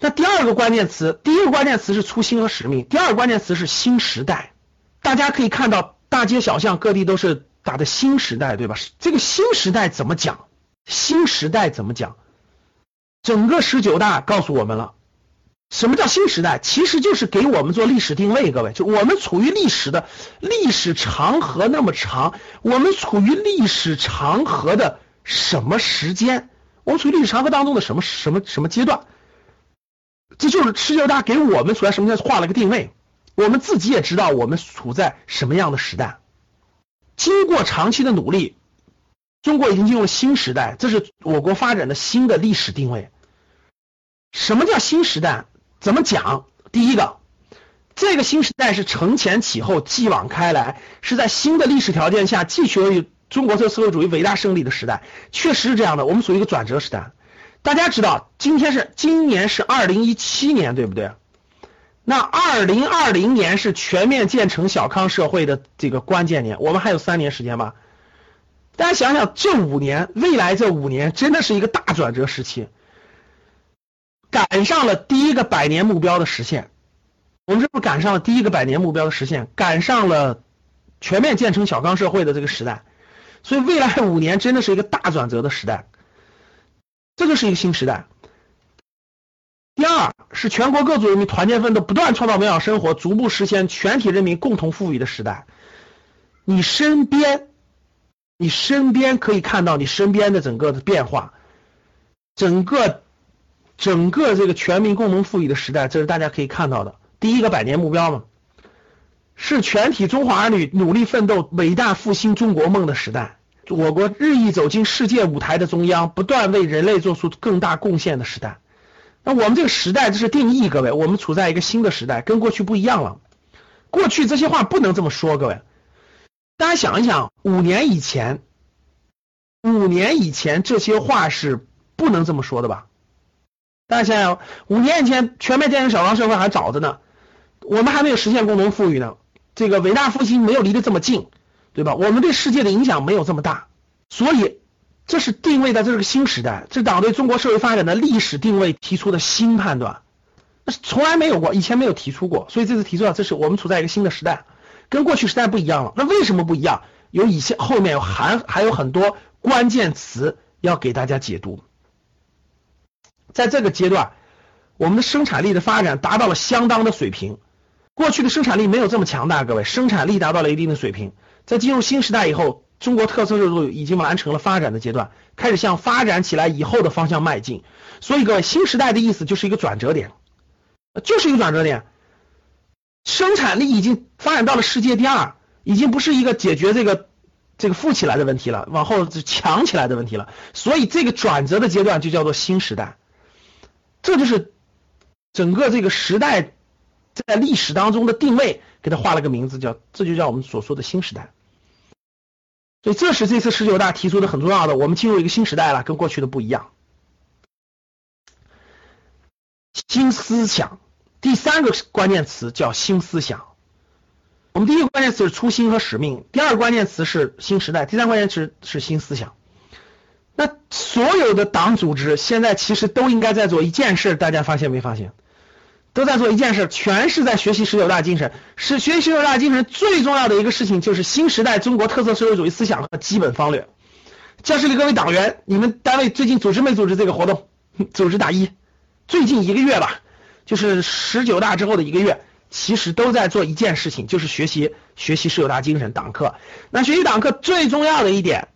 那第二个关键词，第一个关键词是初心和使命，第二个关键词是新时代。大家可以看到，大街小巷各地都是打的新时代，对吧？这个新时代怎么讲？新时代怎么讲？整个十九大告诉我们了，什么叫新时代？其实就是给我们做历史定位。各位，就我们处于历史的历史长河那么长，我们处于历史长河的什么时间？我们处于历史长河当中的什么什么什么阶段？这就是十九大给我们处在什么叫画了个定位，我们自己也知道我们处在什么样的时代。经过长期的努力，中国已经进入了新时代，这是我国发展的新的历史定位。什么叫新时代？怎么讲？第一个，这个新时代是承前启后、继往开来，是在新的历史条件下继续中国特色社会主义伟大胜利的时代，确实是这样的。我们属于一个转折时代。大家知道，今天是今年是二零一七年，对不对？那二零二零年是全面建成小康社会的这个关键年，我们还有三年时间吧。大家想想，这五年，未来这五年真的是一个大转折时期，赶上了第一个百年目标的实现。我们是不是赶上了第一个百年目标的实现？赶上了全面建成小康社会的这个时代，所以未来五年真的是一个大转折的时代。这就是一个新时代。第二是全国各族人民团结奋斗，不断创造美好生活，逐步实现全体人民共同富裕的时代。你身边，你身边可以看到你身边的整个的变化，整个整个这个全民共同富裕的时代，这是大家可以看到的。第一个百年目标嘛，是全体中华儿女努力奋斗、伟大复兴中国梦的时代。我国日益走进世界舞台的中央，不断为人类做出更大贡献的时代。那我们这个时代，这是定义，各位，我们处在一个新的时代，跟过去不一样了。过去这些话不能这么说，各位，大家想一想，五年以前，五年以前这些话是不能这么说的吧？大家想想，五年以前全面建成小康社会还早着呢，我们还没有实现共同富裕呢，这个伟大复兴没有离得这么近。对吧？我们对世界的影响没有这么大，所以这是定位在这个新时代，这党对中国社会发展的历史定位提出的新判断，那是从来没有过，以前没有提出过，所以这次提出了，这是我们处在一个新的时代，跟过去时代不一样了。那为什么不一样？有以前后面还还有很多关键词要给大家解读。在这个阶段，我们的生产力的发展达到了相当的水平，过去的生产力没有这么强大，各位，生产力达到了一定的水平。在进入新时代以后，中国特色社会已经完成了发展的阶段，开始向发展起来以后的方向迈进。所以，各位，新时代的意思就是一个转折点，就是一个转折点。生产力已经发展到了世界第二，已经不是一个解决这个这个富起来的问题了，往后强起来的问题了。所以，这个转折的阶段就叫做新时代。这就是整个这个时代在历史当中的定位，给它画了个名字，叫这就叫我们所说的新时代。所以这是这次十九大提出的很重要的，我们进入一个新时代了，跟过去的不一样。新思想，第三个关键词叫新思想。我们第一个关键词是初心和使命，第二个关键词是新时代，第三关键词是新思想。那所有的党组织现在其实都应该在做一件事，大家发现没发现？都在做一件事，全是在学习十九大精神。是学习十九大精神最重要的一个事情，就是新时代中国特色社会主义思想和基本方略。教室里各位党员，你们单位最近组织没组织这个活动？组织打一。最近一个月吧，就是十九大之后的一个月，其实都在做一件事情，就是学习学习十九大精神党课。那学习党课最重要的一点，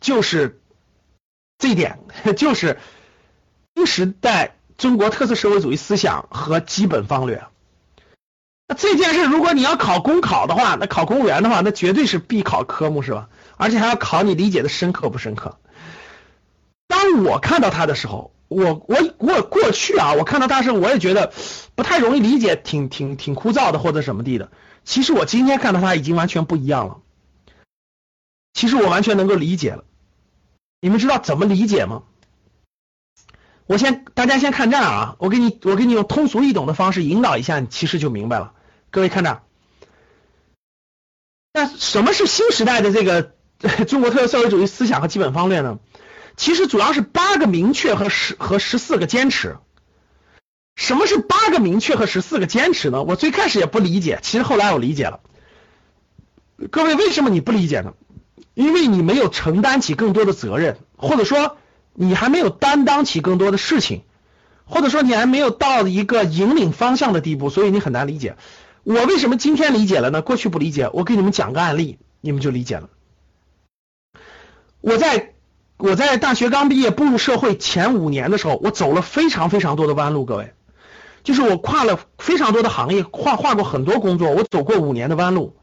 就是这一点，就是新时代。中国特色社会主义思想和基本方略。那这件事，如果你要考公考的话，那考公务员的话，那绝对是必考科目，是吧？而且还要考你理解的深刻不深刻。当我看到它的时候，我我我过去啊，我看到大圣，我也觉得不太容易理解，挺挺挺枯燥的或者什么地的。其实我今天看到他已经完全不一样了。其实我完全能够理解了。你们知道怎么理解吗？我先大家先看这儿啊，我给你我给你用通俗易懂的方式引导一下，你其实就明白了。各位看这儿，那什么是新时代的这个 中国特色社会主义思想和基本方略呢？其实主要是八个明确和十和十四个坚持。什么是八个明确和十四个坚持呢？我最开始也不理解，其实后来我理解了。各位，为什么你不理解呢？因为你没有承担起更多的责任，或者说你还没有担当起更多的事情，或者说你还没有到一个引领方向的地步，所以你很难理解。我为什么今天理解了呢？过去不理解。我给你们讲个案例，你们就理解了。我在。我在大学刚毕业步入社会前五年的时候，我走了非常非常多的弯路，各位，就是我跨了非常多的行业，跨跨过很多工作，我走过五年的弯路。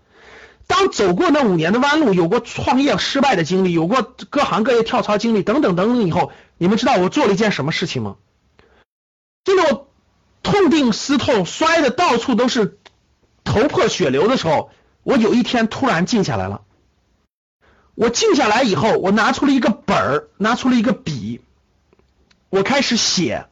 当走过那五年的弯路，有过创业失败的经历，有过各行各业跳槽经历等等等等以后，你们知道我做了一件什么事情吗？就在我痛定思痛，摔的到处都是头破血流的时候，我有一天突然静下来了。我静下来以后，我拿出了一个本儿，拿出了一个笔，我开始写。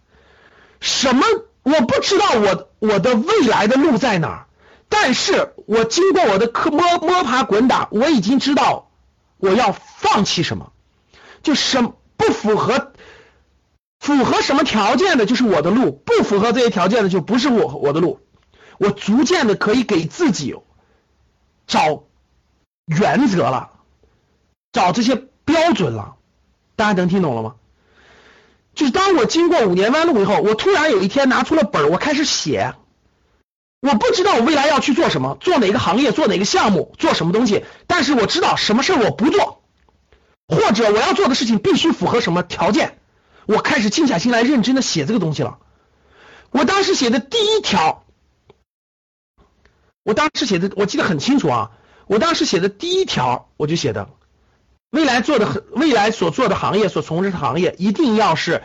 什么？我不知道我我的未来的路在哪儿，但是我经过我的科摸摸爬滚打，我已经知道我要放弃什么，就什不符合符合什么条件的，就是我的路；不符合这些条件的，就不是我我的路。我逐渐的可以给自己找原则了。找这些标准了，大家能听懂了吗？就是当我经过五年弯路以后，我突然有一天拿出了本儿，我开始写。我不知道我未来要去做什么，做哪个行业，做哪个项目，做什么东西。但是我知道什么事我不做，或者我要做的事情必须符合什么条件。我开始静下心来认真的写这个东西了。我当时写的第一条，我当时写的我记得很清楚啊。我当时写的第一条，我就写的。未来做的未来所做的行业所从事的行业一定要是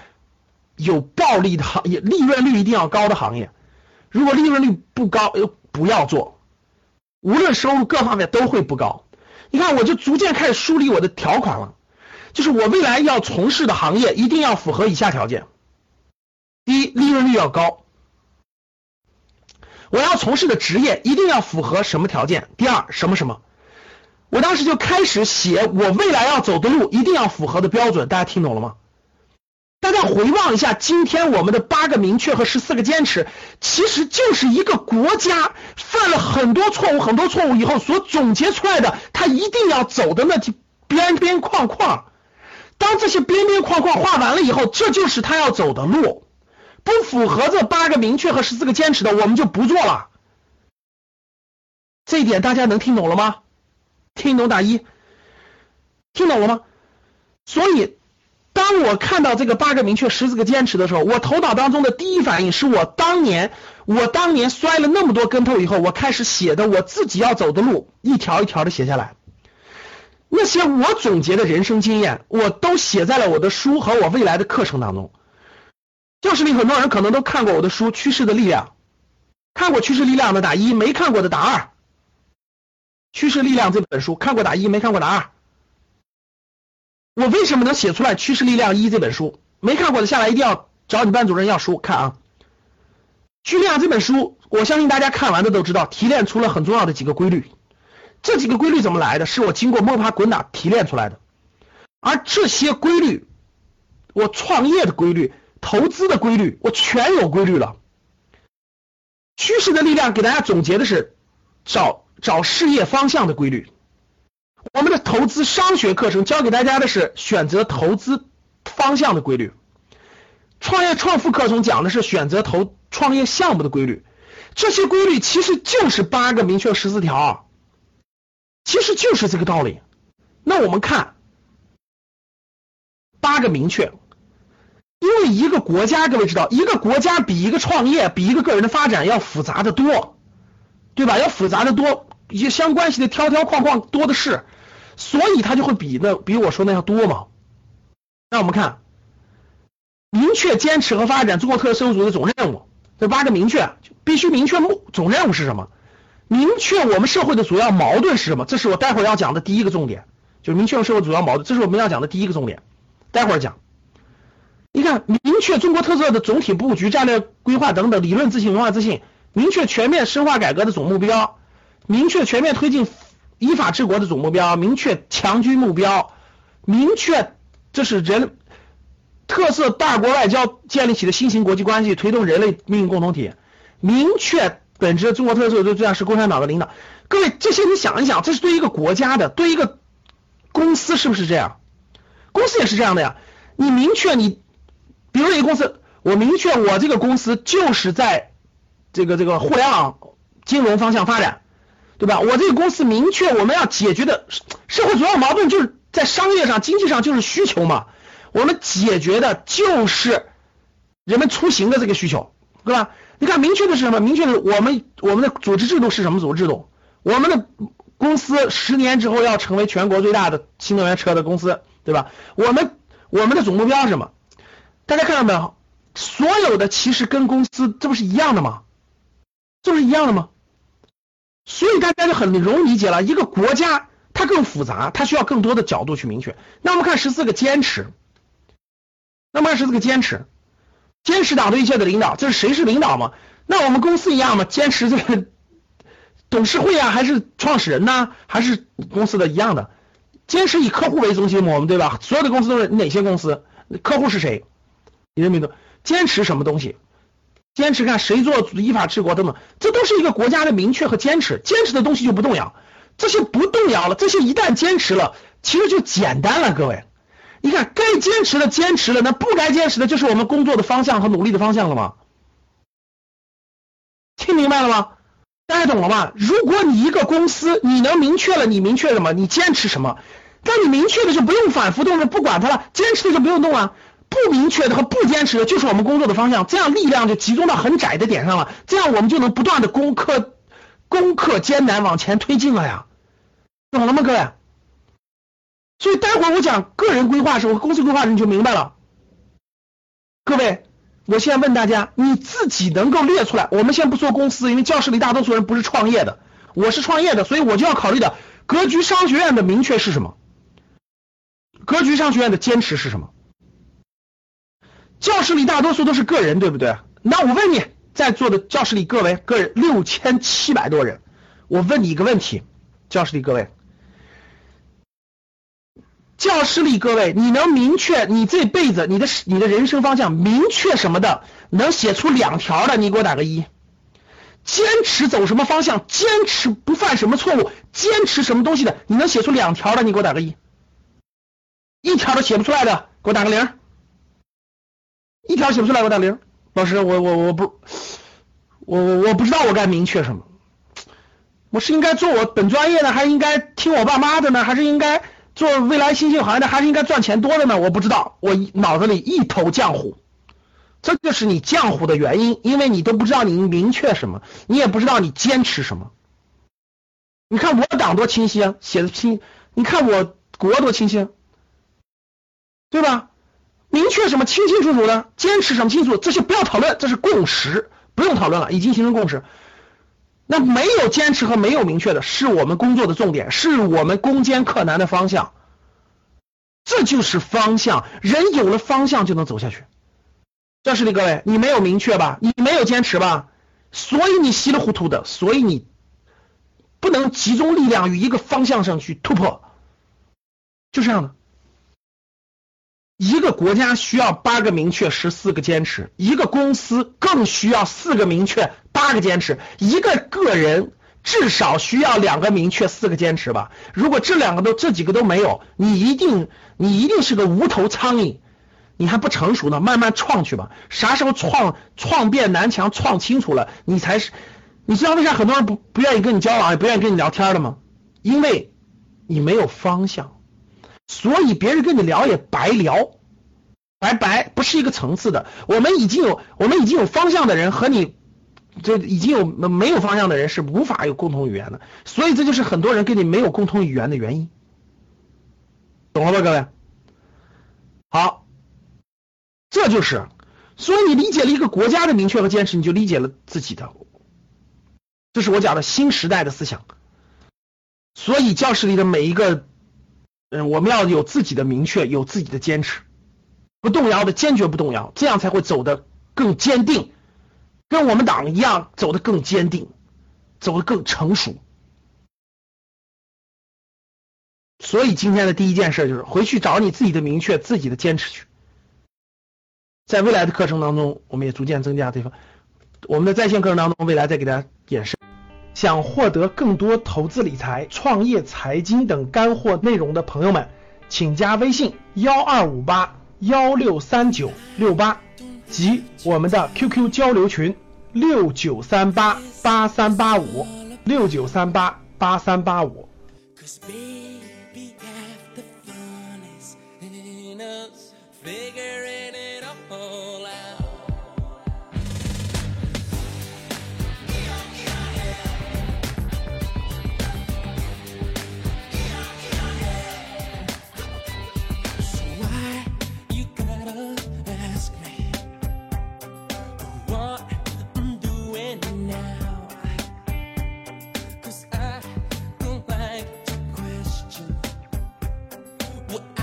有暴利的行业，利润率一定要高的行业。如果利润率不高，又不要做。无论收入各方面都会不高。你看，我就逐渐开始梳理我的条款了，就是我未来要从事的行业一定要符合以下条件：第一，利润率要高；我要从事的职业一定要符合什么条件？第二，什么什么。我当时就开始写我未来要走的路一定要符合的标准，大家听懂了吗？大家回望一下，今天我们的八个明确和十四个坚持，其实就是一个国家犯了很多错误、很多错误以后所总结出来的，他一定要走的那几边边框框。当这些边边框框画完了以后，这就是他要走的路。不符合这八个明确和十四个坚持的，我们就不做了。这一点大家能听懂了吗？听懂打一，听懂了吗？所以，当我看到这个八个明确、十四个坚持的时候，我头脑当中的第一反应是我当年，我当年摔了那么多跟头以后，我开始写的我自己要走的路，一条一条的写下来。那些我总结的人生经验，我都写在了我的书和我未来的课程当中。教室里很多人可能都看过我的书《趋势的力量》，看过《趋势力量》的打一，没看过的打二。趋势力量这本书看过打一，没看过打二。我为什么能写出来趋势力量一这本书？没看过的下来一定要找你班主任要书看啊。趋势力量这本书，我相信大家看完的都知道，提炼出了很重要的几个规律。这几个规律怎么来的？是我经过摸爬滚打提炼出来的。而这些规律，我创业的规律、投资的规律，我全有规律了。趋势的力量给大家总结的是找。找事业方向的规律，我们的投资商学课程教给大家的是选择投资方向的规律，创业创富课程讲的是选择投创业项目的规律，这些规律其实就是八个明确十四条，其实就是这个道理。那我们看八个明确，因为一个国家各位知道，一个国家比一个创业比一个个人的发展要复杂的多，对吧？要复杂的多。一些相关系的条条框框多的是，所以它就会比那比我说那要多嘛。那我们看明确坚持和发展中国特色社会主义的总任务。这八个明确，必须明确目总任务是什么？明确我们社会的主要矛盾是什么？这是我待会儿要讲的第一个重点，就明确社会主要矛盾，这是我们要讲的第一个重点。待会儿讲。你看，明确中国特色的总体布局、战略规划等等，理论自信、文化自信，明确全面深化改革的总目标，明确全面推进依法治国的总目标，明确强军目标，明确这是人特色大国外交建立起的新型国际关系，推动人类命运共同体，明确本质中国特色就这样是共产党的领导。各位，这些你想一想，这是对一个国家的，对一个公司是不是这样？公司也是这样的呀。你明确你。比如一个公司，我明确我这个公司就是在这个这个互联网金融方向发展，对吧？我这个公司明确我们要解决的社会主要矛盾就是在商业上、经济上就是需求嘛，我们解决的就是人们出行的这个需求，对吧？你看明确的是什么？明确的我们我们的组织制度是什么组织制度？我们的公司十年之后要成为全国最大的新能源车的公司，对吧？我们我们的总目标是什么？大家看到没有？所有的其实跟公司这不是一样的吗？这不是一样的吗？所以大家就很容易理解了。一个国家它更复杂，它需要更多的角度去明确。那我们看十四个坚持，那么十四个坚持，坚持党对一切的领导，这是谁是领导嘛？那我们公司一样吗？坚持这个 董事会啊，还是创始人呢？还是公司的一样的？坚持以客户为中心嘛，我们对吧？所有的公司都是哪些公司？客户是谁？人民的坚持什么东西？坚持看谁做依法治国等等，这都是一个国家的明确和坚持。坚持的东西就不动摇，这些不动摇了，这些一旦坚持了，其实就简单了。各位，你看该坚持的坚持了，那不该坚持的，就是我们工作的方向和努力的方向了吗？听明白了吗？大家懂了吗？如果你一个公司，你能明确了，你明确什么？你坚持什么？那你明确的就不用反复动了，不管它了；坚持的就不用动啊。不明确的和不坚持的就是我们工作的方向，这样力量就集中到很窄的点上了，这样我们就能不断的攻克攻克艰难往前推进了呀，懂了吗，各位？所以待会我讲个人规划时候，公司规划时你就明白了。各位，我现在问大家，你自己能够列出来？我们先不说公司，因为教室里大多数人不是创业的，我是创业的，所以我就要考虑的格局商学院的明确是什么？格局商学院的坚持是什么？教室里大多数都是个人，对不对？那我问你，在座的教室里各位个人六千七百多人，我问你一个问题：教室里各位，教室里各位，你能明确你这辈子你的你的人生方向明确什么的？能写出两条的，你给我打个一。坚持走什么方向？坚持不犯什么错误？坚持什么东西的？你能写出两条的，你给我打个一。一条都写不出来的，给我打个零。一条写不出来，我打零。老师，我我我不，我我我不知道我该明确什么。我是应该做我本专业的，还是应该听我爸妈的呢？还是应该做未来新兴行业的，还是应该赚钱多的呢？我不知道，我脑子里一头浆糊。这就是你浆糊的原因，因为你都不知道你明确什么，你也不知道你坚持什么。你看我党多清晰啊，写的清。你看我国多清晰，对吧？明确什么清清楚楚的，坚持什么清楚，这些不要讨论，这是共识，不用讨论了，已经形成共识。那没有坚持和没有明确的，是我们工作的重点，是我们攻坚克难的方向。这就是方向，人有了方向就能走下去。教室里各位，你没有明确吧？你没有坚持吧？所以你稀里糊涂的，所以你不能集中力量于一个方向上去突破，就这样的。一个国家需要八个明确，十四个坚持；一个公司更需要四个明确，八个坚持；一个个人至少需要两个明确，四个坚持吧。如果这两个都这几个都没有，你一定你一定是个无头苍蝇，你还不成熟呢，慢慢创去吧。啥时候创创变南墙创清楚了，你才是。你知道为啥很多人不不愿意跟你交往，也不愿意跟你聊天的吗？因为你没有方向。所以别人跟你聊也白聊，白白不是一个层次的。我们已经有我们已经有方向的人和你这已经有没有方向的人是无法有共同语言的。所以这就是很多人跟你没有共同语言的原因，懂了吧，各位？好，这就是，所以你理解了一个国家的明确和坚持，你就理解了自己的。这是我讲的新时代的思想。所以教室里的每一个，嗯，我们要有自己的明确，有自己的坚持，不动摇的，坚决不动摇，这样才会走得更坚定，跟我们党一样走得更坚定，走得更成熟。所以今天的第一件事就是回去找你自己的明确、自己的坚持去。在未来的课程当中，我们也逐渐增加这个我们的在线课程当中，未来再给大家演示。想获得更多投资理财、创业、财经等干货内容的朋友们，请加微信幺二五八幺六三九六八及我们的 QQ 交流群六九三八八三八五六九三八八三八五。figure What?